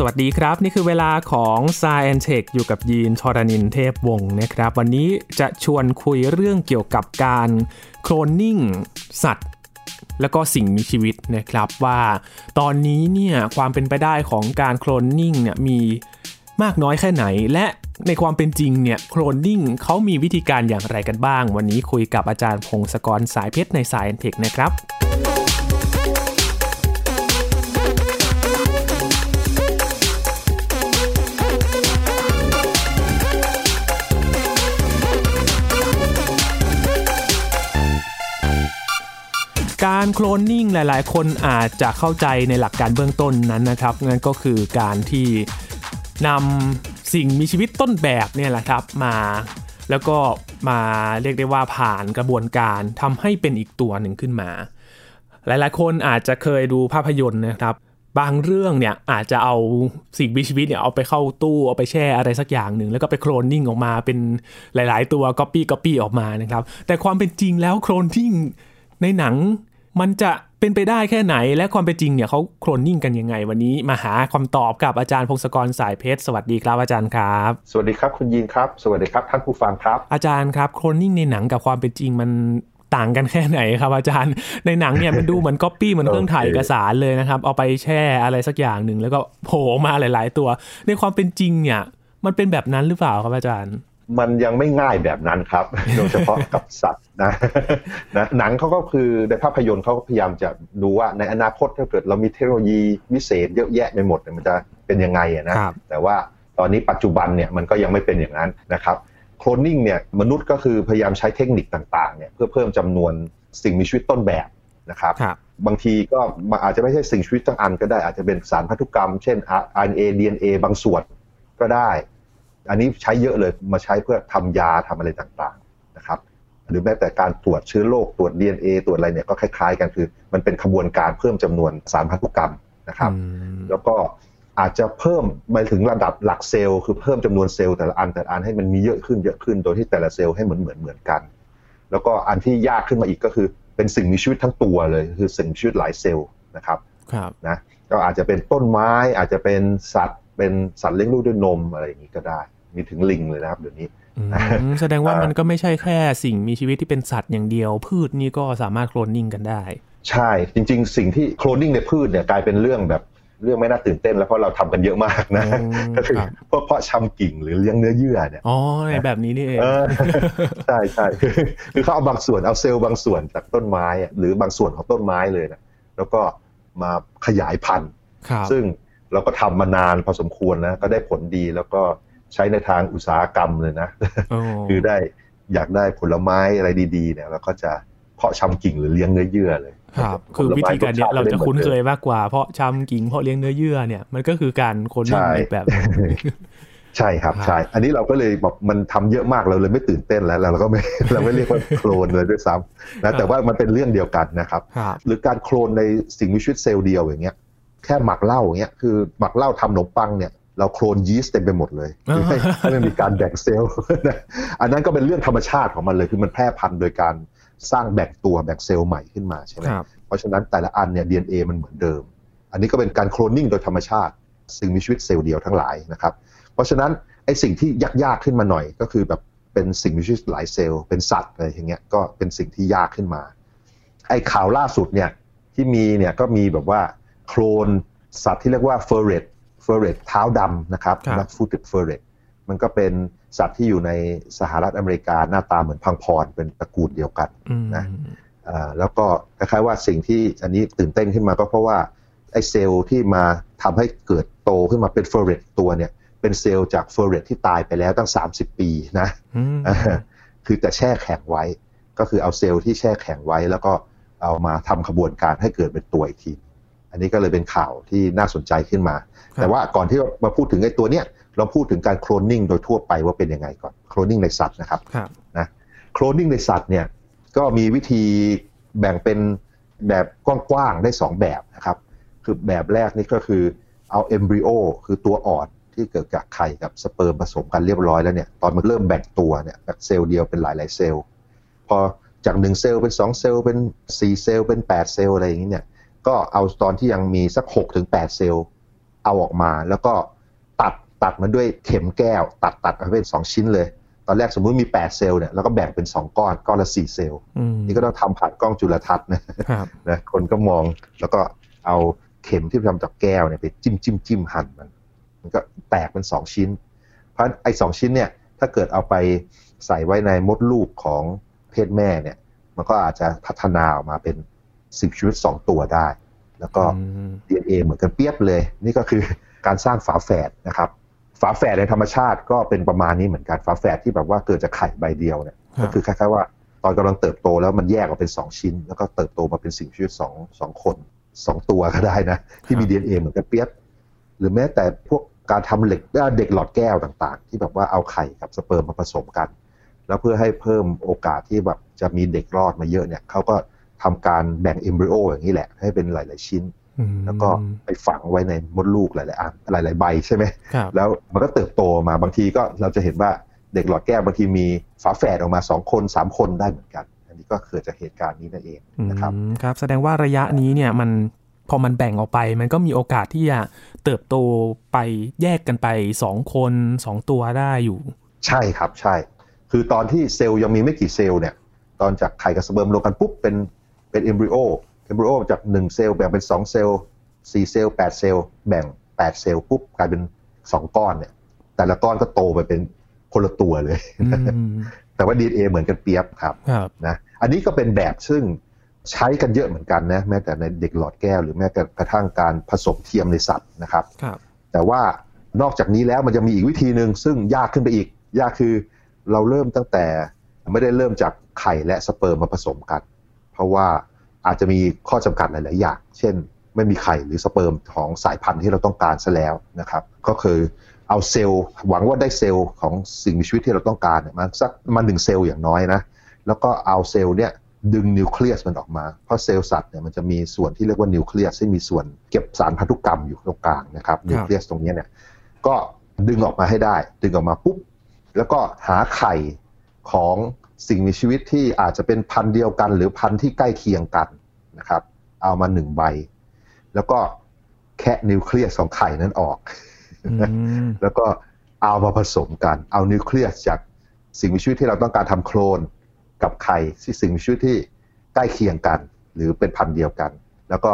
สวัสดีครับ นี่คือเวลาของ s ายแอนเทคอยู่กับยีนทรณินเทพวงศ์นะครับ วันนี้จะชวนคุยเรื่องเกี่ยวกับการโคลนนิ่งสัตว์ แล้วก็สิ่งมีชีวิตนะครับว่าตอนนี้เนี่ยความเป็นไปได้ของการโคลนนิ่งเนี่ยมีมากน้อยแค่ไหน และในความเป็นจริงเนี่ยโคลนนิ่งเขามีวิธีการอย่างไรกันบ้าง วันนี้คุยกับอาจารย์พงศกรสายเพชรในสายแอนเทคนะครับ การโคลนนิ่งหลาย ๆ คนอาจจะเข้าใจในหลักการเบื้องต้นนั้นนะครับ นั่นก็คือการที่นำสิ่งมีชีวิตต้นแบบเนี่ยแหละครับมา แล้วก็มาเรียกได้ว่าผ่านกระบวนการทำให้เป็นอีกตัวหนึ่งขึ้นมา หลายๆ คนอาจจะเคยดูภาพยนตร์นะครับ บางเรื่องเนี่ยอาจจะเอาสิ่งมีชีวิตเนี่ยเอาไปเข้าตู้เอาไปแช่อะไรสักอย่างหนึ่งแล้วก็ไปโคลนนิ่งออกมาเป็นหลาย ๆ ตัวก๊อปปี้ก๊อปปี้ออกมานะครับ แต่ความเป็นจริงแล้วโคลนนิ่ง ในหนังมันจะเป็นไปได้แค่ไหนและความเป็นจริงเนี่ยเขาโคลนนิ่งกันยังไง วันนี้มาหาคำตอบกับอาจารย์พงศกรสายเพชรสวัสดีครับอาจารย์ครับ สวัสดีครับคุณยีนครับ สวัสดีครับท่านผู้ฟังครับ อาจารย์ครับโคลนนิ่งในหนังกับความเป็นจริงมันต่างกันแค่ไหนครับอาจารย์ ในหนังเนี่ยมันดูเหมือนก๊อปปี้เหมือนเครื่องถ่ายเอกสารเลยนะครับ เอาไปแช่อะไรสักอย่างหนึ่งแล้วก็โผล่มาหลาย ๆ ตัว ในความเป็นจริงเนี่ย มันเป็นแบบนั้นหรือเปล่าครับอาจารย์ มันยังไม่ง่ายแบบนั้นครับ โดยเฉพาะกับสัตว์นะนะหนังเขาก็คือในภาพยนตร์เขาก็พยายามจะดูว่าในอนาคตถ้าเกิดเรามีเทคโนโลยีวิเศษเยอะแยะไปหมดเนี่ยมันจะเป็นยังไงอะนะแต่ว่าตอนนี้ปัจจุบันเนี่ยมันก็ยังไม่เป็นอย่างนั้นนะครับโคลนนิ่งเนี่ยมนุษย์ก็คือพยายามใช้เทคนิคต่างๆเนี่ยเพื่อเพิ่มจำนวนสิ่งมีชีวิตต้นแบบนะครับบางทีก็อาจจะไม่ใช่สิ่งชีวิตทั้งอันก็ได้อาจจะเป็นสารพันธุกรรม เช่น RNA DNA บางส่วนก็ได้ อันนี้ใช้เยอะเลยมาใช้เพื่อทำยาทำอะไรต่างๆนะครับหรือแม้แต่การตรวจเชื้อโรคตรวจ DNA ตรวจอะไรเนี่ยก็คล้ายๆ กันคือ มันเป็นขบวนการเพิ่มจำนวนสารพันธุกรรมนะครับ แล้วก็อาจจะเพิ่มไปถึงระดับหลักเซลล์คือเพิ่มจำนวนเซลล์แต่ละอันแต่ละอันให้มันมีเยอะขึ้นเยอะขึ้นโดยที่แต่ละเซลล์ให้เหมือนเหมือนเหมือนกัน แล้วก็อันที่ยากขึ้นมาอีกก็คือ เป็นสิ่งมีชีวิตทั้งตัวเลย คือสิ่งมีชีวิตหลายเซลล์นะครับครับนะก็อาจจะเป็นต้นไม้อาจจะเป็นสัตว์ เป็นสัตว์เลี้ยงลูกด้วยนมอะไรอย่างนี้ก็ได้ มีถึงลิงเลยนะครับเดี๋ยวนี้แสดงว่ามันก็ไม่ใช่แค่สิ่งมีชีวิตที่เป็นสัตว์อย่างเดียว พืชนี่ก็สามารถโคลนนิ่งกันได้ ใช่จริง ๆ สิ่งที่โคลนนิ่งในพืชเนี่ยกลายเป็นเรื่องแบบเรื่องไม่น่าตื่นเต้นแล้วเพราะเราทำกันเยอะมากนะก็คือพวกเพาะชำกิ่งหรือเลี้ยงเนื้อเยื่อเนี่ยอ๋อแบบนี้นี่เองใช่ใช่คือเขาเอาบางส่วนเอาเซลล์บางส่วนจากต้นไม้หรือบางส่วนของต้นไม้เลยนะแล้วก็มาขยายพันธุ์ซึ่ง เราก็ทำมานานพอสมควรนะก็ได้ผลดีแล้วก็ใช้ในทางอุตสาหกรรมเลยนะ คือได้อยากได้ผลไม้อะไรดีๆเนี่ยเราก็จะเพาะชำกิ่งหรือเลี้ยงเนื้อเยื่อเลยครับคือวิธีการเนี้ยเราจะคุ้นเคยมากกว่าเพราะชำกิ่งเพราะเลี้ยงเนื้อเยื่อเนี่ยมันก็คือการคนนิ่งแบบใช่ครับใช่ อันนี้เราก็เลยบอกมันทำเยอะมากเราเลยไม่ตื่นเต้นแล้วเราก็ไม่เราไม่เรียกว่าโคลนเลยด้วยซ้ำนะแต่ว่ามันเป็นเรื่องเดียวกันนะครับ หรือการโคลนในสิ่งมีชีวิตเซลล์เดียวอย่างเงี้ย แค่หมักเหล้าอย่างเงี้ยคือหมักเหล้าทำขนมปังเนี่ยเราโคลนยีสต์เต็มไปหมดเลยให้ให้มันมีการแบ่งเซลล์อันนั้นก็เป็นเรื่องธรรมชาติของมันเลย คือมันแพร่พันธุ์โดยการสร้างแบ่งตัวแบ่งเซลล์ใหม่ขึ้นมาใช่ไหมเพราะฉะนั้นแต่ละอันเนี่ย DNA มันเหมือนเดิม อันนี้ก็เป็นการโคลนนิ่งโดยธรรมชาติ สิ่งมีชีวิตเซลล์เดียวทั้งหลายนะครับ เพราะฉะนั้นไอ้สิ่งที่ยากๆขึ้นมาหน่อย ก็คือแบบเป็นสิ่งมีชีวิตหลายเซลล์เป็นสัตว์อะไรอย่างเงี้ยก็เป็นสิ่งที่ยากขึ้นมา ไอ้ข่าวล่าสุดเนี่ยที่มีเนี่ยก็มีแบบว่า โคลนสัตว์ที่เรียกว่าเฟอร์เรตเฟอร์เรตเท้าดำนะครับ black-footed ferret มันก็เป็นสัตว์ที่อยู่ในสหรัฐอเมริกาหน้าตาเหมือนพังพอนเป็นตระกูลเดียวกันนะแล้วก็คล้ายๆว่าสิ่งที่อันนี้ตื่นเต้นขึ้นมาก็เพราะว่าไอ้เซลล์ที่มาทำให้เกิดโตขึ้นมาเป็นเฟอร์เรตตัวเนี่ยเป็นเซลล์จากเฟอร์เรตที่ตายไปแล้วตั้ง 30 ปีนะคือแต่แช่แข็งไว้ ก็คือเอาเซลล์ที่แช่แข็งไว้ แล้วก็เอามาทำขบวนการให้เกิดเป็นตัวอีกที อันนี้ก็เลยเป็นข่าวที่น่าสนใจขึ้นมา แต่ว่าก่อนที่มาพูดถึงไอ้ตัวเนี้ยเราพูดถึงการโคลนนิ่งโดยทั่วไปว่าเป็นยังไงก่อนโคลนนิ่งในสัตว์นะครับนะโคลนนิ่งในสัตว์เนี่ยก็มีวิธีแบ่งเป็นแบบกว้างๆได้ 2 แบบนะครับ คือแบบแรกนี่ก็คือเอา embryo คือตัวอ่อนที่เกิดจากไข่กับสเปิร์มผสมกันเรียบร้อยแล้วเนี่ยตอนมันเริ่มแบ่งตัวเนี่ยจากเซลล์เดียวเป็นหลายๆเซลล์พอจาก1เซลล์เป็น 2 เซลล์เป็น 4 เซลล์เป็น 8 เซลล์อะไรอย่างนี้เนี่ย ก็เอาตอนที่ยังมีสัก6ถึง8เซลล์เอาออกมา แล้วก็ตัดตัดมาด้วยเข็มแก้ว ตัดตัดมาเป็นสองชิ้นเลย ตอนแรกสมมุติมี8เซลล์เนี่ยแล้วก็แบ่งเป็น2ก้อนก้อนละ4เซลล์นี่ก็ต้องทำผ่านกล้องจุลทรรศน์นะนะคนก็มองแล้วก็เอาเข็มที่ทำจากแก้วเนี่ยไปจิ้มจิ้มจิ้มหั่นมันมันก็แตกเป็น2ชิ้น เพราะไอ้สชิ้นเนี่ยถ้าเกิดเอาไปใส่ไว้ในมดลูกของเพศแม่เนี่ย มันก็อาจจะพัฒนาออกมาเป็น สิ่งชีวิตสองตัวได้ แล้วก็ DNA เหมือนกันเปียบเลย นี่ก็คือการสร้างฝาแฝดนะครับฝาแฝดในธรรมชาติก็เป็นประมาณนี้เหมือนกันฝาแฝดที่แบบว่าเกิดจากไข่ใบเดียวเนี่ยก็คือคล้ายๆว่าตอนกำลังเติบโตแล้วมันแยกออกเป็นสองชิ้น แล้วก็เติบโตมาเป็นสิ่งชีวิตสองสองคนสองตัวก็ได้นะที่มี DNA เหมือนกันเปียบหรือแม้แต่พวกการทำเหล็กเด็กหลอดแก้วต่างๆ ที่แบบว่าเอาไข่กับสเปิร์มมาผสมกัน แล้วเพื่อให้เพิ่มโอกาสที่แบบจะมีเด็กรอดมาเยอะเนี่ยเขาก็ ทำการแบ่งเอมบริโออย่างนี้แหละ ให้เป็นหลาย ๆ ชิ้น แล้วก็ไปฝังไว้ในมดลูกหลายๆอันหลาย ๆ ใบใช่ไหม แล้วมันก็เติบโตมาบางทีก็เราจะเห็นว่าเด็กหลอดแก้วบางทีมีฝาแฝดออกมาสองคนสามคนได้เหมือนกัน อันนี้ก็เกิดจากเหตุการณ์นี้นั่นเองนะครับครับ แสดงว่าระยะนี้เนี่ยมันพอมันแบ่งออกไปมันก็มีโอกาสที่จะเติบโตไปแยกกันไปสองคนสองตัวได้อยู่ ใช่ครับใช่ คือตอนที่เซลล์ยังมีไม่กี่เซลล์เนี่ย ตอนจากไข่กับสเปิร์มรวมกันปุ๊บเป็น เป็น embryo embryo จากหนึ่งเซลล์แบ่งเป็นสองเซลล์สี่เซลล์แปดเซลล์ แบ่งแปดเซลล์ปุ๊บกลายเป็นสองก้อนเนี่ย แต่ละก้อนก็โตไปเป็นคนละตัวเลย แต่ว่าดีเอ็นเอเหมือนกันเปี๊ยบครับนะ อันนี้ก็เป็นแบบซึ่งใช้กันเยอะเหมือนกันนะ แม้แต่ในเด็กหลอดแก้วหรือแม้กระทั่งการผสมเทียมในสัตว์นะครับ แต่ว่านอกจากนี้แล้วมันจะมีอีกวิธีหนึ่งซึ่งยากขึ้นไปอีก ยากคือเราเริ่มตั้งแต่ไม่ได้เริ่มจากไข่และสเปิร์มมาผสมกัน เพราะว่าอาจจะมีข้อจำกัดหลาย ๆ อย่าง เช่น ไม่มีไข่หรือสเปิร์มของสายพันธุ์ที่เราต้องการซะแล้วนะครับ ก็คือเอาเซลล์หวังว่าได้เซลล์ของสิ่งมีชีวิตที่เราต้องการมาสักมาหนึ่งเซลล์อย่างน้อยนะ แล้วก็เอาเซลล์เนี่ยดึงนิวเคลียสมันออกมา เพราะเซลล์สัตว์เนี่ยมันจะมีส่วนที่เรียกว่านิวเคลียสซึ่งมีส่วนเก็บสารพันธุกรรมอยู่ตรงกลางนะครับนิวเคลียสตรงนี้เนี่ยก็ดึงออกมาให้ได้ ดึงออกมาปุ๊บแล้วก็หาไข่ของ สิ่งมีชีวิตที่อาจจะเป็นพันธุ์เดียวกัน หรือพันธุ์ที่ใกล้เคียงกันนะครับ เอามาหนึ่งใบ แล้วก็แคะนิวเคลียสของไข่นั้นออก แล้วก็เอามาผสมกัน เอานิวเคลียสจากสิ่งมีชีวิตที่เราต้องการทำโคลนกับไข่ที่สิ่งมีชีวิตที่ใกล้เคียงกัน หรือเป็นพันธุ์เดียวกัน แล้วก็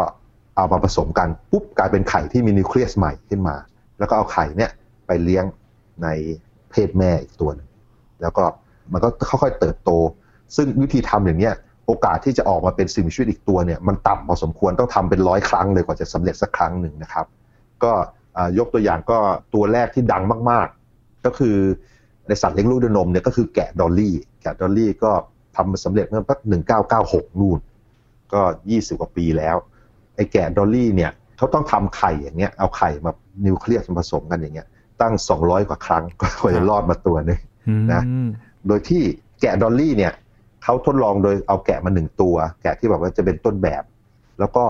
เอามาผสมกันปุ๊บกลายเป็นไข่ที่มีนิวเคลียสใหม่ขึ้นมา แล้วก็เอาไข่เนี่ยไปเลี้ยงในเพศแม่อีกตัวนึงแล้วก็ มันก็ค่อยๆเติบโต ซึ่งวิธีทำอย่างเนี้ยโอกาสที่จะออกมาเป็นสิ่งมีชีวิตอีกตัวเนี่ยมันต่ำพอสมควรต้องทำเป็นร้อยครั้งเลยกว่าจะสำเร็จสักครั้งหนึ่งนะครับ ก็ยกตัวอย่างก็ตัวแรกที่ดังมากๆ ก็คือในสัตว์เลี้ยงลูกด้วยนมเนี่ยก็คือแกะดอลลี่แกะดอลลี่ก็ทำมาสำเร็จเมื่อปีหนึ่งเก้าเก้าหกนู่น ก็ยี่สิบกว่าปีแล้วไอ้แกะดอลลี่เนี่ยเขาต้องทำไข่อย่างเงี้ยเอาไข่มานิวเคลียสผสมกันอย่างเงี้ยตั้งสองร้อยกว่าครั้งก็กว่าจะรอดมาตัวนึงนะ โดยที่แกะดอลลี่เนี่ยเขาทดลองโดยเอาแกะมาหนึ่งตัว แกะที่แบบว่าจะเป็นต้นแบบ แล้วก็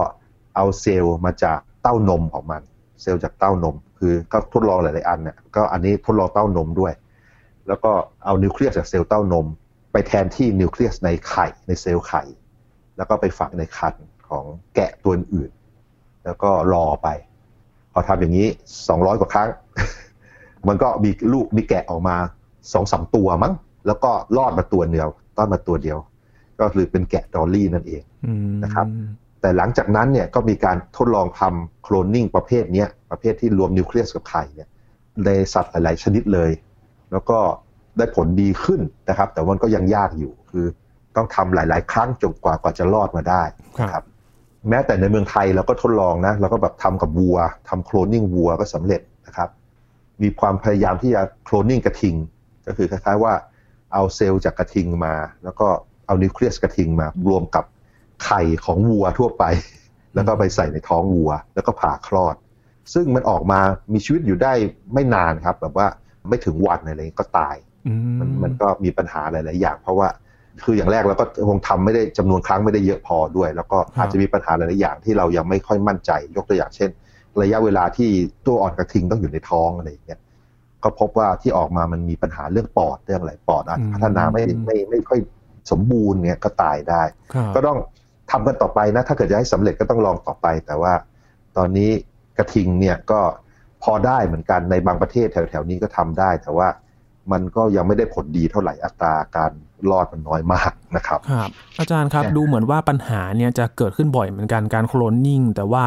เอาเซลล์มาจากเต้านมของมัน เซลล์จากเต้านม คือเขาทดลองหลายๆอันเนี่ยก็อันนี้ทดลองเต้านมด้วย แล้วก็เอานิวเคลียสจากเซลล์เต้านม ไปแทนที่นิวเคลียสในไข่ในเซลล์ไข่ แล้วก็ไปฝังในครรภ์ของแกะตัวอื่น แล้วก็รอไปพอทำอย่างนี้สองร้อยกว่าครั้ง มันก็มีลูกมีแกะออกมาสองสามตัวมั้ง แล้วก็รอดมาตัวเดียวรอดมาตัวเดียว ก็คือเป็นแกะดอลลี่นั่นเองนะครับแต่หลังจากนั้นเนี่ยก็มีการทดลองทำโคลนนิ่งประเภทนี้ประเภทที่รวมนิวเคลียสกับไข่เนี่ยในสัตว์หลาย ๆ ชนิดเลย แล้วก็ได้ผลดีขึ้นนะครับ แต่มันก็ยังยากอยู่คือต้องทำหลาย ๆ ครั้งจนกว่ากว่าจะรอดมาได้ครับ แม้แต่ในเมืองไทยเราก็ทดลองนะเราก็แบบทำกับวัวทำโคลนนิ่งวัวก็สำเร็จนะครับ มีความพยายามที่จะโคลนนิ่งกระทิง ก็คือคล้าย ๆ ว่า เอาเซลล์จากกระทิงมา แล้วก็เอานิวเคลียสกระทิงมารวมกับไข่ของวัวทั่วไป แล้วก็ไปใส่ในท้องวัว แล้วก็ผ่าคลอด ซึ่งมันออกมามีชีวิตอยู่ได้ไม่นานครับ แบบว่าไม่ถึงวันอะไรก็ตายมันมันก็มีปัญหาหลาย ๆ อย่าง เพราะว่าคืออย่างแรกเราก็คงทำไม่ได้จำนวนครั้งไม่ได้เยอะพอด้วย แล้วก็อาจจะมีปัญหาหลาย ๆ อย่างที่เรายังไม่ค่อยมั่นใจ ยกตัวอย่างเช่น ระยะเวลาที่ตัวอ่อนกระทิงต้องอยู่ในท้องอะไรอย่างเงี้ย ก็พบว่าที่ออกมามันมีปัญหาเรื่องปอดเรื่องอะไรปอดอาจพัฒนาไม่ไม่ไม่ค่อยสมบูรณ์เนี่ยก็ตายได้ ก็ต้องทำกันต่อไปนะ ถ้าเกิดจะให้สำเร็จก็ต้องลองต่อไป แต่ว่าตอนนี้กระทิงเนี่ยก็พอได้เหมือนกันในบางประเทศแถวๆนี้ก็ทำได้ แต่ว่า มันก็ยังไม่ได้ผลดีเท่าไหร่อัตราการรอดมันน้อยมากนะครับครับ อาจารย์ครับดูเหมือนว่าปัญหาเนี่ยจะเกิดขึ้นบ่อยเหมือนกันการโคลนนิ่ง แต่ว่า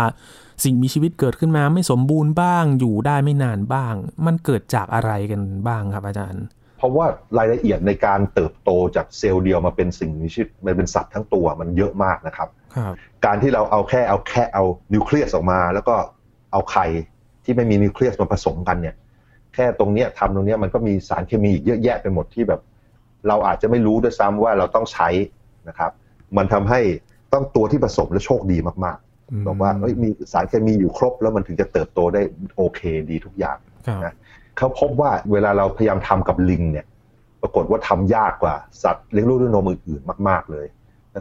สิ่งมีชีวิตเกิดขึ้นมาไม่สมบูรณ์บ้าง อยู่ได้ไม่นานบ้าง มันเกิดจากอะไรกันบ้างครับอาจารย์ เพราะว่ารายละเอียดในการเติบโตจากเซลล์เดียวมาเป็นสิ่งมีชีวิตมันเป็นสัตว์ทั้งตัวมันเยอะมากนะครับครับ การที่เราเอาแค่เอาแค่เอานิวเคลียสออกมา แล้วก็เอาไข่ที่ไม่มีนิวเคลียสมาผสมกันเนี่ย แค่ตรงเนี้ยทำตรงเนี้ยมันก็มีสารเคมีอีกเยอะแยะไปหมดที่แบบ เราอาจจะไม่รู้ด้วยซ้ำว่าเราต้องใช้นะครับ มันทำให้ต้องตัวที่ผสมและโชคดีมากบอกว่ามีสารเคมีอยู่ครบ แล้วมันถึงจะเติบโตได้โอเคดีทุกอย่างนะเขาพบว่าเวลาเราพยายามทำกับลิงเนี่ย ปรากฏว่าทำยากกว่าสัตว์เลี้ยงลูกด้วยนมอื่นๆมาก ๆเลย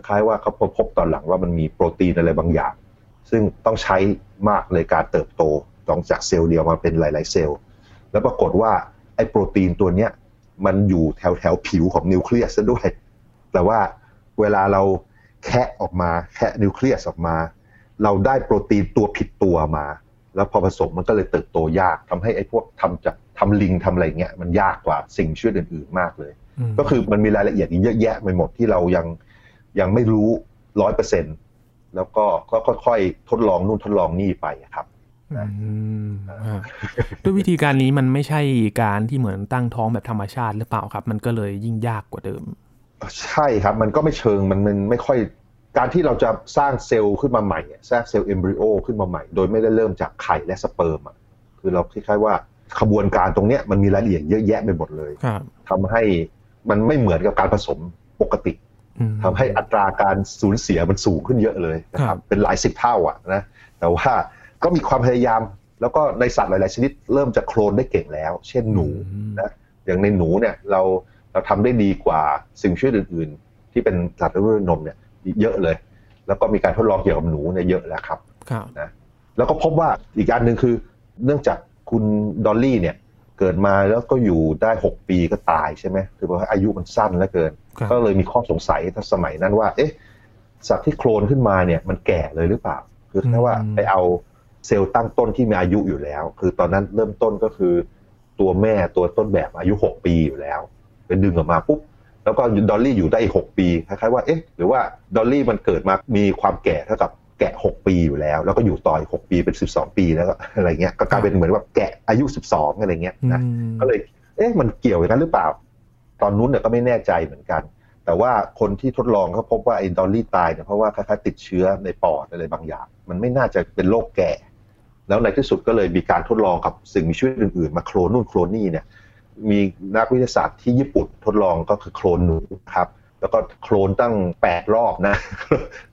คล้ายว่าเขาพบตอนหลังว่ามันมีโปรตีนอะไรบางอย่าง ซึ่งต้องใช้มากในการเติบโตต้องจากเซลล์เดียวมาเป็นหลาย ๆ เซลล์ แล้วปรากฏว่าไอ้โปรตีนตัวเนี้ยมันอยู่แถวแถวผิวของนิวเคลียสซะด้วย แต่ว่าเวลาเราแคะออกมาแคะนิวเคลียสออกมา เราได้โปรตีนตัวผิดตัวมา แล้วพอผสมมันก็เลยเติบโตยากทำให้ไอ้พวกทำจากทำลิงทำอะไรเงี้ยมันยากกว่าสิ่งช่วยอื่นๆมากเลย ก็คือมันมีรายละเอียดอีกเยอะแยะไปหมดที่เรายังยังไม่รู้ร้อยเปอร์เซ็นแล้วก็ก็ค่อยๆทดลองนู่นทดลองนี่ไปครับ ด้วยวิธีการนี้มันไม่ใช่การที่เหมือนตั้งท้องแบบธรรมชาติหรือเปล่าครับ มันก็เลยยิ่งยากกว่าเดิม ใช่ครับ มันก็ไม่เชิงมันมันไม่ค่อยการที่เราจะสร้างเซลล์ขึ้นมาใหม่สร้างเซลล์เอมบริโอขึ้นมาใหม่ โดยไม่ได้เริ่มจากไข่และสเปิร์มอะคือเราคล้ายๆว่าขบวนการตรงเนี้ยมันมีรายละเอียดเยอะแยะไปหมดเลยทำให้มันไม่เหมือนกับการผสมปกติทำให้อัตราการสูญเสียมันสูงขึ้นเยอะเลยนะครับเป็นหลายสิบเท่าอะนะแต่ว่า ก็มีความพยายาม แล้วก็ในสัตว์หลาย ๆ ชนิดเริ่มจะโคลนได้เก่งแล้ว เช่นหนูนะอย่างในหนูเนี่ยเราเราทำได้ดีกว่าสิ่งช่วยอื่น ๆ ที่เป็นสัตว์รุ่นนมเนี่ยเยอะเลย แล้วก็มีการทดลองเกี่ยวกับหนูเนี่ยเยอะแล้วครับนะแล้วก็พบว่าอีกอันหนึ่งคือ เนื่องจากคุณดอลลี่เนี่ยเกิดมาแล้วก็อยู่ได้หกปีก็ตายใช่ไหมคือว่าอายุมันสั้นเหลือเกิน ก็เลยมีข้อสงสัยถ้าสมัยนั้นว่า เอ๊ะ สัตว์ที่โคลนขึ้นมาเนี่ยมันแก่เลยหรือเปล่า คือแค่ว่าไปเอา เซลล์ตั้งต้นที่มีอายุอยู่แล้ว คือตอนนั้นเริ่มต้นก็คือตัวแม่ตัวต้นแบบอายุหกปีอยู่แล้วไปดึงออกมาปุ๊บแล้วก็ดอลลี่อยู่ได้อีกหกปีคล้ายๆว่าเอ๊ะหรือว่าดอลลี่มันเกิดมามีความแก่เท่ากับแกะหกปีอยู่แล้ว แล้วก็อยู่ต่ออีกหกปีเป็นสิบสองปีแล้วอะไรเงี้ยก็กลายเป็นเหมือนว่าแกะอายุสิบสองอะไรเงี้ยนะก็เลยเอ๊ะมันเกี่ยวกันหรือเปล่า ตอนนู้นเนี่ยก็ไม่แน่ใจเหมือนกัน แต่ว่าคนที่ทดลองเขาพบว่าไอ้ดอลลี่ตายเนี่ยเพราะว่าคล้ายๆติดเชื้อในปอดอะไรบางอย่าง มันไม่น่าจะเป็นโรคแก่ แล้วในที่สุดก็เลยมีการทดลองกับสิ่งมีชีวิตอื่นๆ มาโคลนนู่นโคลนนี่เนี่ยมีนักวิทยาศาสตร์ที่ญี่ปุ่นทดลองก็คือโคลนหนูครับแล้วก็โคลนตั้งแปดรอบนะ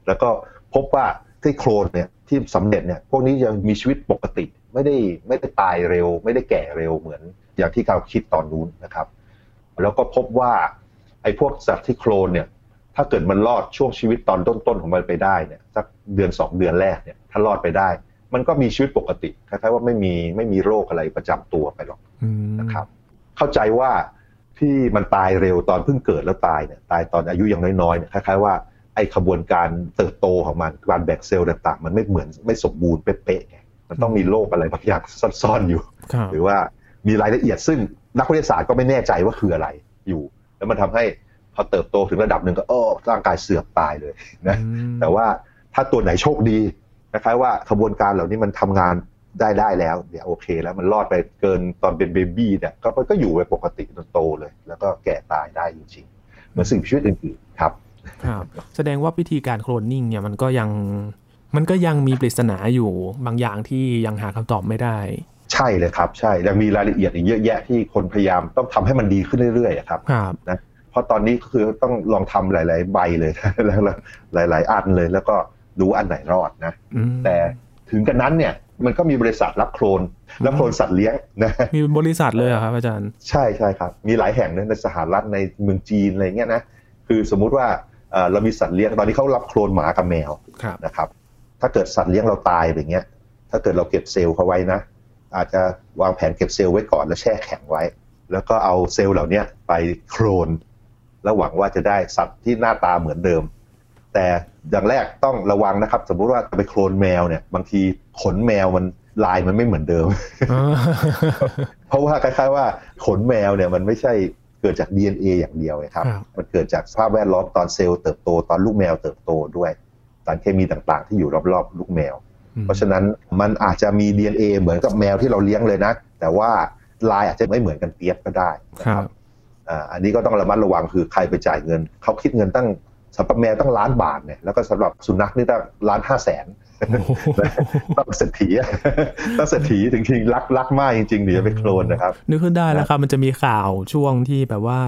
แล้วก็พบว่าที่โคลนเนี่ยที่สำเร็จเนี่ยพวกนี้ยังมีชีวิตปกติ ไม่ได้ไม่ได้ตายเร็ว ไม่ได้แก่เร็วเหมือน อย่างที่เราคิดตอนนู้นนะครับ แล้วก็พบว่าไอ้พวกสัตว์ที่โคลนเนี่ยถ้าเกิดมันรอดช่วงชีวิตตอนต้นๆของมันไปได้เนี่ยสักเดือนสองเดือนแรกเนี่ยถ้ารอดไปได้ มันก็มีชีวิตปกติคล้ายๆว่าไม่มีไม่มีโรคอะไรประจำตัวไปหรอกนะครับ เข้าใจว่าที่มันตายเร็วตอนเพิ่งเกิดแล้วตายเนี่ยตายตอนอายุยังน้อยๆเนี่ยคล้ายๆว่าไอ้ขบวนการเติบโตของมันการแบ่งเซลล์ต่างๆ มันไม่เหมือนไม่สมบูรณ์เป๊ะๆไงมันต้องมีโรคอะไรบางอย่างซ่อนๆอยู่ หรือว่ามีรายละเอียดซึ่งนักวิทยาศาสตร์ก็ไม่แน่ใจว่าคืออะไรอยู่ แล้วมันทำให้พอเติบโตถึงระดับหนึ่งก็เออร่างกายเสื่อมตายเลยนะแต่ว่าถ้าตัวไหนโชคดี คล้ายๆว่าขบวนการเหล่านี้มันทำงานได้ได้แล้วเนี่ยโอเคแล้วมันรอดไปเกินตอนเป็นเบบี้เนี่ยก็ก็อยู่ไปปกติจนโตเลย แล้วก็แก่ตายได้จริงๆเหมือนสิ่งชีวิตอื่นๆครับครับแสดงว่าวิธีการโคลนนิ่งเนี่ยมันก็ยังมันก็ยังมีปริศนาอยู่บางอย่างที่ยังหาคำตอบไม่ได้ ใช่เลยครับ ใช่แล้วมีรายละเอียดอีกเยอะแยะที่คนพยายามต้องทำให้มันดีขึ้นเรื่อยๆครับครับนะเพราะตอนนี้ก็คือต้องลองทำหลาย ๆ ใบเลยแล้วหลายๆอันเลยแล้วก็ ดูอันไหนรอดนะแต่ถึงกันนั้นเนี่ยมันก็มีบริษัทรับโคลนรับโคลนสัตว์เลี้ยงนะมีบริษัทเลยครับอาจารย์ ใช่ใช่ครับ มีหลายแห่งในสหรัฐในเมืองจีนอะไรเงี้ยนะคือสมมุติว่าเรามีสัตว์เลี้ยงตอนนี้เขารับโคลนหมากับแมวนะครับ ถ้าเกิดสัตว์เลี้ยงเราตายแบบเงี้ย ถ้าเกิดเราเก็บเซลล์เขาไว้นะ อาจจะวางแผนเก็บเซลล์ไว้ก่อนแล้วแช่แข็งไว้ แล้วก็เอาเซลล์เหล่านี้ไปโคลนแล้วหวังว่าจะได้สัตว์ที่หน้าตาเหมือนเดิม แต่ อย่างแรกต้องระวังนะครับ สมมุติว่าไปโคลนแมวเนี่ย บางทีขนแมวมันลายมันไม่เหมือนเดิม เพราะว่าคล้ายๆว่าขนแมวเนี่ยมันไม่ใช่เกิดจาก DNA อย่างเดียวครับ มันเกิดจากสภาพแวดล้อมตอนเซลล์เติบโตตอนลูกแมวเติบโตด้วยสารเคมีต่างๆ ที่อยู่รอบๆ ลูกแมว เพราะฉะนั้นมันอาจจะมี DNA เหมือนกับแมวที่เราเลี้ยงเลยนะ แต่ว่าลายอาจจะไม่เหมือนกันเปียบก็ได้นะครับอันนี้ก็ต้องระมัดระวังคือใครไปจ่ายเงิน เขาคิดเงินตั้ง สำหรับแมวตั้งล้านบาทเนี่ยแล้วก็สำหรับสุนัขนี่ตั้งล้านห้าแสนต้องเศรษฐีต้องเศรษฐีจริงๆรักรักมากจริงๆเดี๋ยวไปโคลนนะครับนึกขึ้นได้แล้วครับมันจะมีข่าวช่วงที่แบบว่า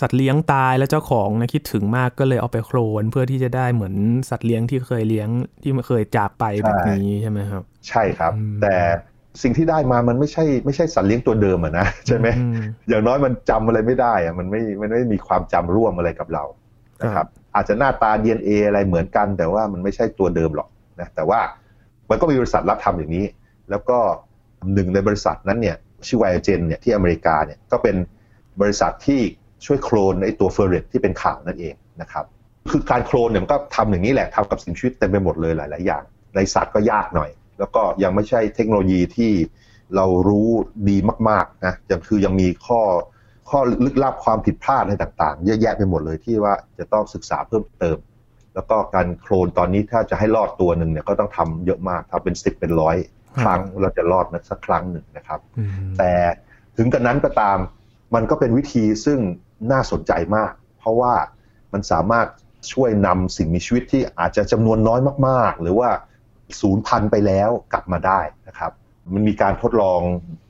สัตว์เลี้ยงตายแล้วเจ้าของนะคิดถึงมากก็เลยเอาไปโคลน เพื่อที่จะได้เหมือนสัตว์เลี้ยงที่เคยเลี้ยงที่เคยจากไปแบบนี้ใช่ไหมครับ ใช่ครับ แต่สิ่งที่ได้มามันไม่ใช่ไม่ใช่สัตว์เลี้ยงตัวเดิมอะนะใช่ไหมอย่างน้อยมันจำอะไรไม่ได้อะมันไม่มันไม่มีความจำร่วมอะไรกับเรานะครับ อาจจะหน้าตา DNA อะไรเหมือนกัน แต่ว่ามันไม่ใช่ตัวเดิมหรอกนะแต่ว่ามันก็มีบริษัทรับทำอย่างนี้ แล้วก็หนึ่งในบริษัทนั้นเนี่ยชื่อไวเจนเนี่ยที่อเมริกาเนี่ยก็เป็นบริษัทที่ช่วยโคลนไอตัวเฟอร์เรตที่เป็นข่าวนั่นเองนะครับคือการโคลนเนี่ยมันก็ทำอย่างนี้แหละทำกับสิ่งชีวิตเต็มไปหมดเลยหลาย ๆ อย่าง ในสัตว์ก็ยากหน่อย แล้วก็ยังไม่ใช่เทคโนโลยีที่เรารู้ดีมากๆนะยังคือยังมีข้อ ข้อลึกลับความผิดพลาดอะไรต่างๆ เยอะแยะไปหมดเลยที่ว่าจะต้องศึกษาเพิ่มเติม แล้วก็การโคลนตอนนี้ถ้าจะให้รอดตัวหนึ่งเนี่ยก็ต้องทำเยอะมากทำเป็นสิบเป็นร้อยครั้งเราจะรอดนะสักครั้งหนึ่งนะครับ แต่ถึงกระนั้นก็ตามมันก็เป็นวิธีซึ่งน่าสนใจมาก เพราะว่ามันสามารถช่วยนำสิ่งมีชีวิตที่อาจจะจำนวนน้อยมากๆ หรือว่าศูนย์พันไปแล้วกลับมาได้นะครับ มันมีการทดลอง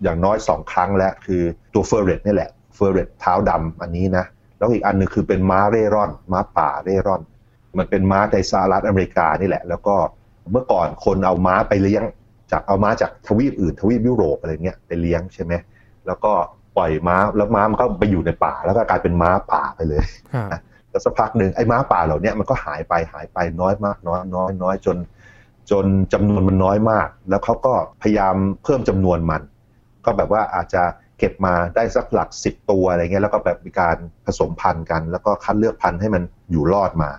อย่างน้อยสองครั้งแล้ว คือตัวเฟอร์เรตนี่แหละ เฟอร์เรตเท้าดำอันนี้นะ แล้วอีกอันนึงคือเป็นม้าเร่ร่อน ม้าป่าเร่ร่อน มันเป็นม้าในสหรัฐอเมริกานี่แหละ แล้วก็เมื่อก่อนคนเอาม้าไปเลี้ยง จากเอาม้าจากทวีปอื่นทวีปยุโรปอะไรเงี้ยไปเลี้ยงใช่ไหมแล้วก็ปล่อยม้าแล้วม้ามันก็ไปอยู่ในป่า แล้วก็กลายเป็นม้าป่าไปเลยแล้วสักพักหนึ่งไอ้ม้าป่าเหล่านี้มันก็หายไปหายไปน้อยมากน้อยน้อยน้อยจน จนจำนวนมันน้อยมาก แล้วเขาก็พยายามเพิ่มจำนวนมัน ก็แบบว่าอาจจะ เก็บมาได้สักหลักสิบตัวอะไรเงี้ยแล้วก็แบบมีการผสมพันธุ์กัน แล้วก็คัดเลือกพันธุ์ให้มันอยู่รอดมา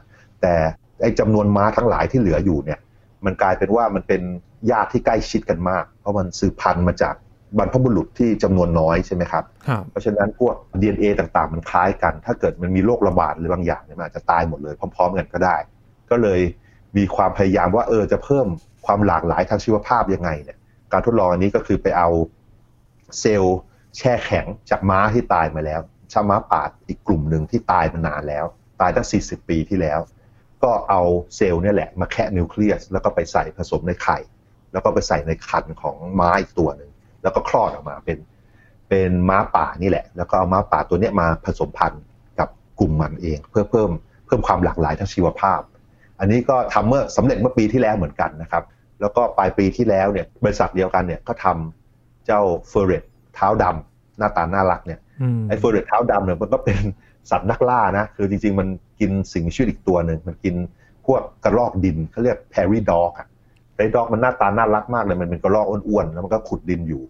แต่ไอ้จำนวนม้าทั้งหลายที่เหลืออยู่เนี่ย มันกลายเป็นว่ามันเป็นญาติที่ใกล้ชิดกันมาก เพราะมันสืบพันธุ์มาจากบรรพบุรุษที่จำนวนน้อยใช่ไหมครับ เพราะฉะนั้นพวก DNA ต่างๆ มันคล้ายกัน ถ้าเกิดมันมีโรคระบาดหรือบางอย่างเนี่ยมันอาจจะตายหมดเลยพร้อม ๆ กันก็ได้ ก็เลยมีความพยายามว่าเออจะเพิ่มความหลากหลายทางชีวภาพยังไงเนี่ย การทดลองอันนี้ก็คือไปเอาเซลล์ แช่แข็งจากม้าที่ตายมาแล้วชาม้าป่าอีกกลุ่มหนึ่งที่ตายมานานแล้ว ตายตั้ง 40 ปีที่แล้ว ก็เอาเซลล์นี่แหละมาแคะนิวเคลียสแล้วก็ไปใส่ผสมในไข่ แล้วก็ไปใส่ในคันของม้าอีกตัวหนึ่งแล้วก็คลอดออกมาเป็นเป็นม้าป่านี่แหละ แล้วก็เอาม้าป่าตัวนี้มาผสมพันธุ์กับกลุ่มมันเอง เพื่อเพิ่มเพิ่มความหลากหลายทางชีวภาพ อันนี้ก็ทำเมื่อสำเร็จเมื่อปีที่แล้วเหมือนกันนะครับ แล้วก็ปลายปีที่แล้วเนี่ยบริษัทเดียวกันเนี่ยก็ทเจ้าเฟอร์เรต เท้าดำหน้าตาน่ารักเนี่ยไอ้เฟอร์เรตเท้าดำเนี่ยมันก็เป็นสัตว์นักล่านะคือจริง ๆ มันกินสิ่งมีชีวิตอีกตัวหนึ่งมันกินพวกกระรอกดินเขาเรียก prairie dog อะ prairie dog มันหน้าตาน่ารักมากเลยมันเป็นกระรอกอ้วนๆแล้วมันก็ขุดดินอยู่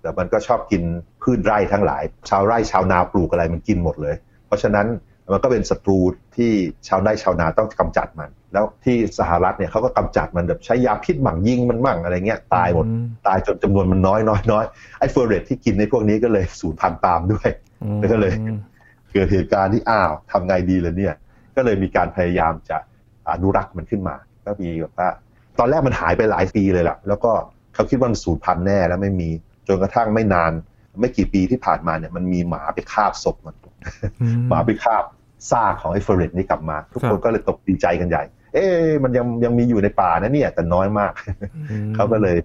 แต่มันก็ชอบกินพืชไร่ทั้งหลาย ชาวไร่ชาวนาปลูกอะไรมันกินหมดเลย เพราะฉะนั้น มันก็เป็นศัตรูที่ชาวไร่ชาวนาต้องกำจัดมัน แล้วที่สหรัฐเนี่ยเขาก็กำจัดมันแบบใช้ยาพิษมั่งยิงมันมั่งอะไรเงี้ยตายหมดตายจนจำนวนมันน้อยน้อยน้อยไอ้เฟอร์เรตที่กินในพวกนี้ก็เลยสูญพันธุ์ตามด้วยแล้วก็เลยเกิดเหตุการณ์ที่อ้าวทำไงดีเลยเนี่ย ก็เลยมีการพยายามจะอนุรักษ์มันขึ้นมา ก็มีแบบว่า ตอนแรกมันหายไปหลายปีเลยล่ะ แล้วก็เขาคิดว่ามันสูญพันธุ์แน่แล้วไม่มีจนกระทั่งไม่นาน ไม่กี่ปีที่ผ่านมาเนี่ยมันมีหมาไปคาบศพมัน หมาไปคาบซากของไอ้เฟอร์เรตนี่กลับมา ทุกคนก็เลยตกดีใจกันใหญ่ เอ๊มันยังยังมีอยู่ในป่านะเนี่ยแต่น้อยมาก เขาก็เลย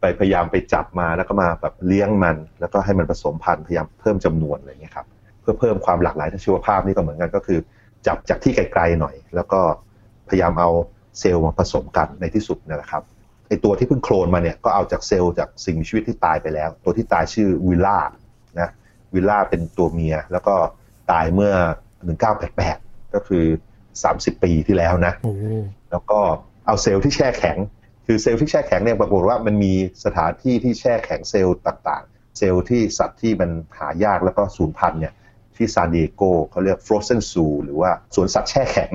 ไปพยายามไปจับมาแล้วก็มาแบบเลี้ยงมัน แล้วก็ให้มันผสมพันธุ์พยายามเพิ่มจำนวนอะไรเงี้ยครับเพื่อเพิ่มความหลากหลายทางชีวภาพนี่ก็เหมือนกันก็คือ จับจากที่ไกลๆหน่อย แล้วก็พยายามเอาเซลล์มาผสมกันในที่สุดนี่แหละครับไอตัวที่เพิ่งโคลนมาเนี่ยก็เอาจากเซลล์จากสิ่งมีชีวิตที่ตายไปแล้ว ตัวที่ตายชื่อวิลล่านะ วิลล่าเป็นตัวเมีย แล้วก็ตายเมื่อ 1988 ก็คือ 30 ปีที่แล้วนะ แล้วก็เอาเซลล์ที่แช่แข็ง คือเซลล์ที่แช่แข็งเนี่ยปรากฏว่ามันมีสถานที่ที่แช่แข็งเซลล์ต่างๆ เซลล์ที่สัตว์ที่มันหายากแล้วก็สูญพันธุ์เนี่ยที่ซานดิเอโกเขาเรียก frozen zoo หรือว่าสวนสัตว์แช่แข็ง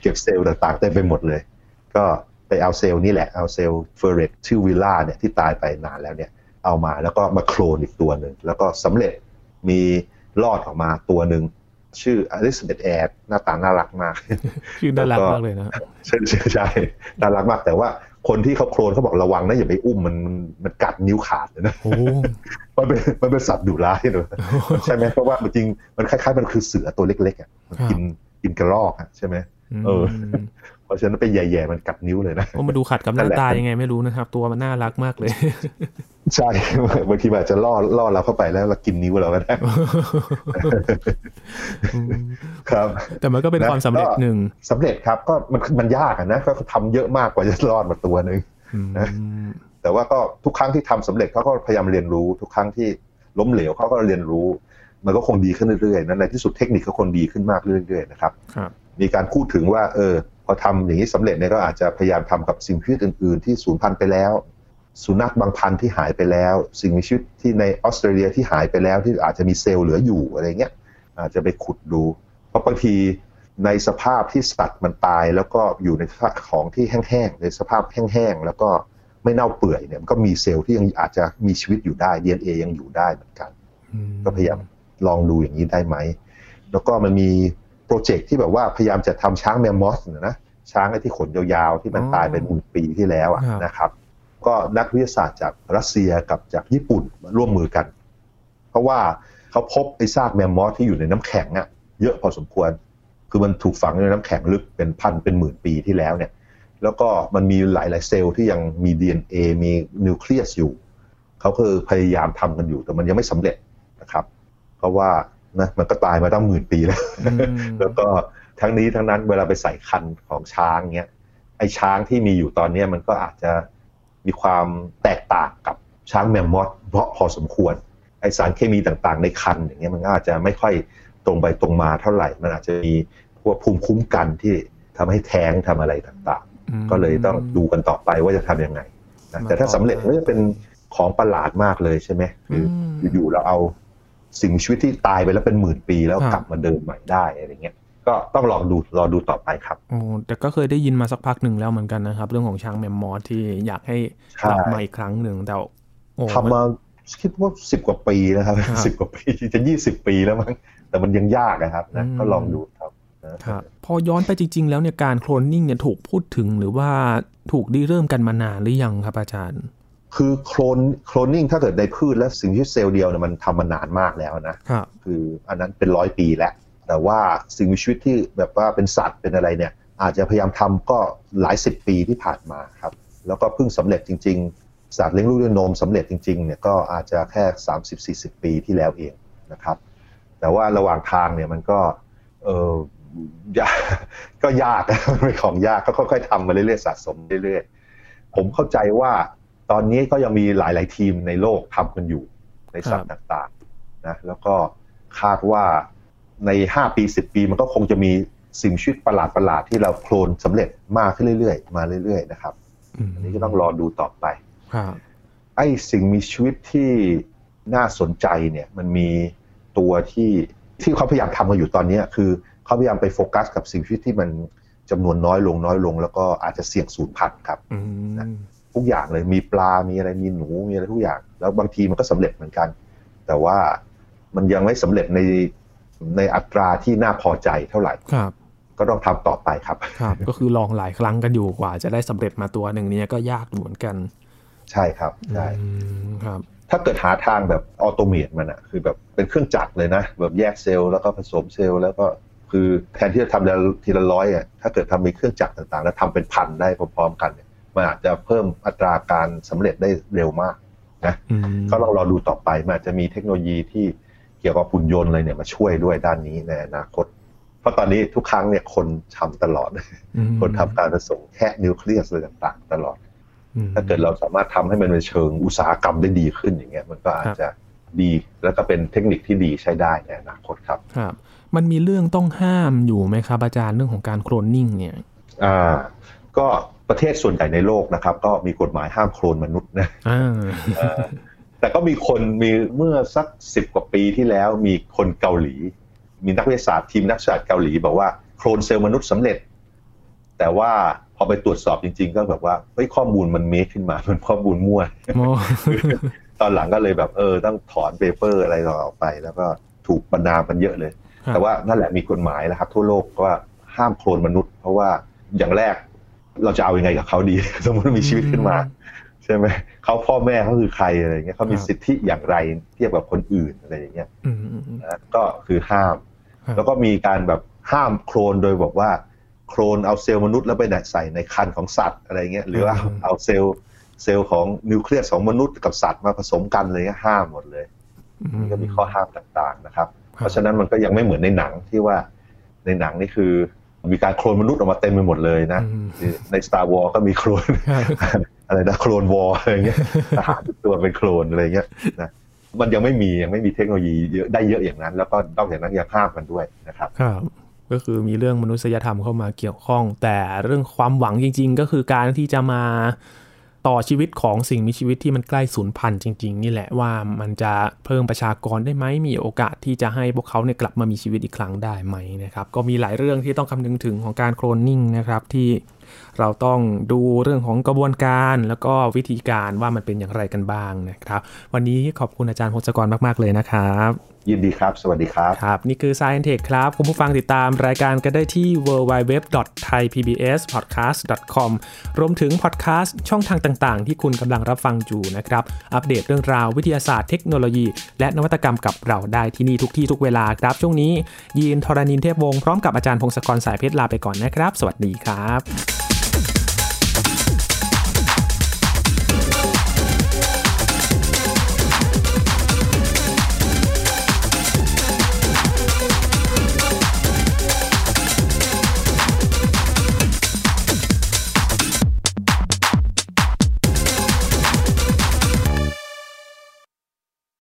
เก็บเซลล์ต่างๆเต็มไปหมดเลย ก็ไปเอาเซลล์นี่แหละ เอาเซลล์เฟอร์เรตชื่อวิลล่าเนี่ยที่ตายไปนานแล้วเนี่ย เอามาแล้วก็มาโคลนอีกตัวหนึ่ง แล้วก็สำเร็จ มีรอดออกมาตัวหนึ่งชื่ออลิซาเบธแอดหน้าตาน่ารักมาก ชื่อน่ารักมากเลยนะใช่ใช่ใช่น่ารักมาก แต่ว่าคนที่เขาโคลนเขาบอกระวังนะอย่าไปอุ้มมันมันกัดนิ้วขาดเลยนะมันเป็นมันเป็นสัตว์ดุร้ายเลยใช่ไหมเพราะว่าจริงมันคล้ายๆ มันคือเสือตัวเล็กๆอะมันกินกินกระรอกอะใช่ไหมเออ เพราะฉะนั้นไปแย่ๆมันกัดนิ้วเลยนะมาดูขัดกับหน้าตายังไงไม่รู้นะครับ ตัวมันน่ารักมากเลย ใช่บางทีอาจจะล่อล่อเราเข้าไปแล้วเรากินนิ้วเราก็ได้ครับ แต่มันก็เป็นความสำเร็จหนึ่งสำเร็จครับก็มันมันยากนะก็ทำเยอะมากกว่าจะรอดมาตัวหนึ่งนะแต่ว่าก็ทุกครั้งที่ทำสำเร็จเขาก็พยายามเรียนรู้ ทุกครั้งที่ล้มเหลวเขาก็เรียนรู้ มันก็คงดีขึ้นเรื่อยๆนั่นในที่สุดเทคนิคก็คงดีขึ้นมากเรื่อยๆนะครับ มีการพูดถึงว่า เออ พอทำอย่างนี้สำเร็จเนี่ยก็อาจจะพยายามทำกับสิ่งมีชีวิตอื่น ๆ ที่สูญพันธุ์ไปแล้ว สุนัขบางพันธุ์ที่หายไปแล้ว สิ่งมีชีวิตที่ในออสเตรเลียที่หายไปแล้วที่อาจจะมีเซลล์เหลืออยู่อะไรเงี้ยอาจจะไปขุดดู เพราะบางทีในสภาพที่สัตว์มันตาย แล้วก็อยู่ในของที่แห้งๆในสภาพแห้งๆแล้วก็ไม่เน่าเปื่อยเนี่ยมันก็มีเซลล์ที่ยังอาจจะมีชีวิตอยู่ได้ DNA ยังอยู่ได้เหมือนกัน ก็พยายามลองดูอย่างนี้ได้ไหม แล้วก็มันมี โปรเจกต์ที่แบบว่าพยายามจะทำช้างแมมมอธนะช้างไอ้ที่ขนยาวๆ ที่มันตายเป็นหมื่นปีที่แล้วนะครับ ก็นักวิทยาศาสตร์จากรัสเซียกับจากญี่ปุ่นมาร่วมมือกัน เพราะว่าเขาพบไอ้ซากแมมมอธที่อยู่ในน้ำแข็งอะเยอะพอสมควร คือมันถูกฝังในน้ำแข็งลึกเป็นพันเป็นหมื่นปีที่แล้วเนี่ย แล้วก็มันมีหลาย ๆ เซลล์ที่ยังมี DNA มีนิวเคลียสอยู่เขาคือพยายามทำกันอยู่แต่มันยังไม่สำเร็จนะครับ เพราะว่า นะมันก็ตายมาตั้งหมื่นปีแล้ว แล้วก็ทั้งนี้ทั้งนั้นเวลาไปใส่คันของช้างเนี้ยไอ้ช้างที่มีอยู่ตอนนี้มันก็อาจจะมีความแตกต่างกับช้างแมมมอสเพราะพอสมควรไอสารเคมีต่างๆ ในคันอย่างเงี้ยมันอาจจะไม่ค่อยตรงไปตรงมาเท่าไหร่ มันอาจจะมีพวกภูมิคุ้มกันที่ทำให้แท้งทำอะไรต่างๆ ก็เลยต้องดูกันต่อไปว่าจะทํำยังไงนะแต่ถ้าสำเร็จก็จะเป็นของประหลาดมากเลยใช่ไหมคืออยู่ๆเราเอา สิ่งชีวิตที่ตายไปแล้วเป็นหมื่นปีแล้วกลับมาเดินใหม่ได้อะไรเงี้ยก็ต้องลองดูรอดูต่อไปครับโอ้แต่ก็เคยได้ยินมาสักพักหนึ่งแล้วเหมือนกันนะครับ เรื่องของช้างแมมมอสที่อยากให้กลับมาอีกครั้งหนึ่งแต่ทำมาคิดว่าสิบกว่าปีนะครับสิบกว่าปีจะยี่สิบปีแล้วมั้งแต่มันยังยากนะครับนะก็ลองดูครับครับพอย้อนไปจริง ๆ แล้วเนี่ยการโคลนนิ่งเนี่ยถูกพูดถึงหรือว่าถูกดีเริ่มกันมานานหรือยังครับอาจารย์ คือโคลนโคลนนิ่งถ้าเกิดในพืชและสิ่งที่เซลล์เดียวเนี่ยมันทำมานานมากแล้วนะครับคืออันนั้นเป็นร้อยปีแล้ว แต่ว่าสิ่งมีชีวิตที่แบบว่าเป็นสัตว์เป็นอะไรเนี่ย อาจจะพยายามทำก็หลายสิบปีที่ผ่านมาครับ แล้วก็เพิ่งสำเร็จจริง ๆสัตว์เลี้ยงลูกด้วยนมสำเร็จจริงๆเนี่ยก็อาจจะแค่ 30-40 ปีที่แล้วเองนะครับ แต่ว่าระหว่างทางเนี่ยมันก็เออยากก็ยากเป็นของยากก็ค่อยๆทำมาเรื่อยๆสะสมเรื่อยๆผมเข้าใจว่า ตอนนี้ก็ยังมีหลาย ๆ ทีมในโลกทำกันอยู่ในสัตว์ต่างๆนะแล้วก็คาดว่าในห้าปีสิบปีมันก็คงจะมีสิ่งชีวิตประหลาดประหลาดที่เราโคลนสำเร็จมากขึ้นเรื่อย ๆ มาเรื่อย ๆ นะครับ อันนี้ก็ต้องรอดูต่อไปไอ้สิ่งมีชีวิตที่น่าสนใจเนี่ยมันมีตัวที่ที่เขาพยายามทำกันอยู่ตอนนี้คือเขาพยายามไปโฟกัสกับสิ่งชีวิตที่มันจำนวนน้อยลงน้อยลง แล้วก็อาจจะเสี่ยงสูญพันธุ์ครับ ทุกอย่างเลยมีปลา มีอะไรมีหนูมีอะไรทุกอย่าง แล้วบางทีมันก็สำเร็จเหมือนกัน แต่ว่ามันยังไม่สำเร็จในในอัตราที่น่าพอใจเท่าไหร่ครับก็ต้องทำต่อไปครับครับ ก็คือลองหลายครั้งกันอยู่กว่า จะได้สำเร็จมาตัวหนึ่งนี้ก็ยากเหมือนกัน ใช่ครับใช่ครับ ถ้าเกิดหาทางแบบออโตเมตมันอะคือแบบเป็นเครื่องจักรเลยนะ แบบแยกเซลล์แล้วก็ผสมเซลล์แล้วก็คือแทนที่จะทำทีละร้อยอะถ้าเกิดทำมีเครื่องจักรต่างๆ แล้วทำเป็นพันได้พร้อมๆกันเนี่ย มันอาจจะเพิ่มอัตราการสำเร็จได้เร็วมากนะก็ลองรอดูต่อไปมันอาจจะมีเทคโนโลยีที่เกี่ยวกับหุ่นยนต์อะไรเนี่ยมาช่วยด้วยด้านนี้ในอนาคต เพราะตอนนี้ทุกครั้งเนี่ยคนทำตลอด คนทำการผสมแค่นิวเคลียสอะไรต่างๆ ตลอด ถ้าเกิดเราสามารถทำให้มันเป็นเชิงอุตสาหกรรมได้ดีขึ้นอย่างเงี้ยมันก็อาจจะดีแล้วก็เป็นเทคนิคที่ดีใช้ได้ในอนาคตครับครับ มันมีเรื่องต้องห้ามอยู่ไหมครับอาจารย์เรื่องของการโคลนนิ่งเนี่ย อ่า ก็ประเทศส่วนใหญ่ในโลกนะครับ ก็มีกฎหมายห้ามโคลนมนุษย์นะแต่ก็มีคนมีเมื่อสักสิบกว่าปีที่แล้วมีคนเกาหลี มีนักวิทยาศาสตร์ทีมนักวิทยาศาสตร์เกาหลีบอกว่าโคลนเซลล์มนุษย์สำเร็จ แต่ว่าพอไปตรวจสอบจริง ๆ ก็แบบว่าเฮ้ยข้อมูลมัน make ขึ้นมามันข้อมูลมั่วตอนหลังก็เลยแบบเออต้องถอน paper อะไรออกไป แล้วก็ถูกประณามกันเยอะเลย แต่ว่านั่นแหละมีกฎหมายนะครับ ทั่วโลกว่าห้ามโคลนมนุษย์ เพราะว่าอย่างแรก เราจะเอาอยัางไงกับเขาดี สมมติมีชีวิตขึ้นมา ใช่ไหมเขาพ่อแม่เขาคือใครอะไรเงี้ยเขามีสิทธิอย่างไรเทียบกับคนอื่นอะไรอย่างเงี้ยนะก็คือห้าม แล้วก็มีการแบบห้ามโคลนโดยบอกว่าโคลนเอาเซลล์มนุษย์แล้วไปใส่ในครรภ์ของสัตว์อะไรเงี้ยหรือว่าเอาเซลล์เซลล์ของนิวเคลียสของมนุษย์กับสัตว์มาผสมกันอะไรเงี้ยห้ามหมดเลยนี่ก็มีข้อห้ามต่างๆนะครับ เพราะฉะนั้นมันก็ยังไม่เหมือนในหนังที่ว่าในหนังนี่คือ มีการโคลนมนุษย์ออกมาเต็มไปหมดเลยนะใน Star War ก็มีโคลนอะไรนะโคลนวอลอะไรเงี้ยทหารทุกตัวเป็นโคลนอะไรเงี้ยนะมันยังไม่มียังไม่มีเทคโนโลยีเยอะได้เยอะอย่างนั้น แล้วก็นอกจากนั้นยังห้ามกันด้วยนะครับครับก็คือมีเรื่องมนุษยธรรมเข้ามาเกี่ยวข้อง แต่เรื่องความหวังจริง ๆ ก็คือการที่จะมา ต่อชีวิตของสิ่งมีชีวิตที่มันใกล้สูญพันธุ์จริง ๆ นี่แหละว่ามันจะเพิ่มประชากรได้ไหมมีโอกาสที่จะให้พวกเขาเนี่ยกลับมามีชีวิตอีกครั้งได้ไหมนะครับก็มีหลายเรื่องที่ต้องคำนึงถึงของการโคลนนิ่งนะครับที่ เราต้องดูเรื่องของกระบวนการแล้วก็วิธีการว่ามันเป็นอย่างไรกันบ้างนะครับ วันนี้ขอบคุณอาจารย์พงศกรมาก ๆ เลยนะครับยินดีครับ สวัสดีครับ ครับ นี่คือ Science Tech ครับ คุณผู้ฟังติดตามรายการกันได้ที่ www.thaipbspodcast.com รวมถึงพอดแคสต์ช่องทางต่างๆ ที่คุณกำลังรับฟังอยู่นะครับ อัปเดตเรื่องราววิทยาศาสตร์เทคโนโลยี และนวัตกรรมกับเราได้ที่นี่ทุกที่ทุกเวลาครับ ช่วงนี้ ยีนทรณินเทพวงศ์พร้อมกับอาจารย์พงศกรสายเพชรลาไปก่อนนะครับ สวัสดีครับ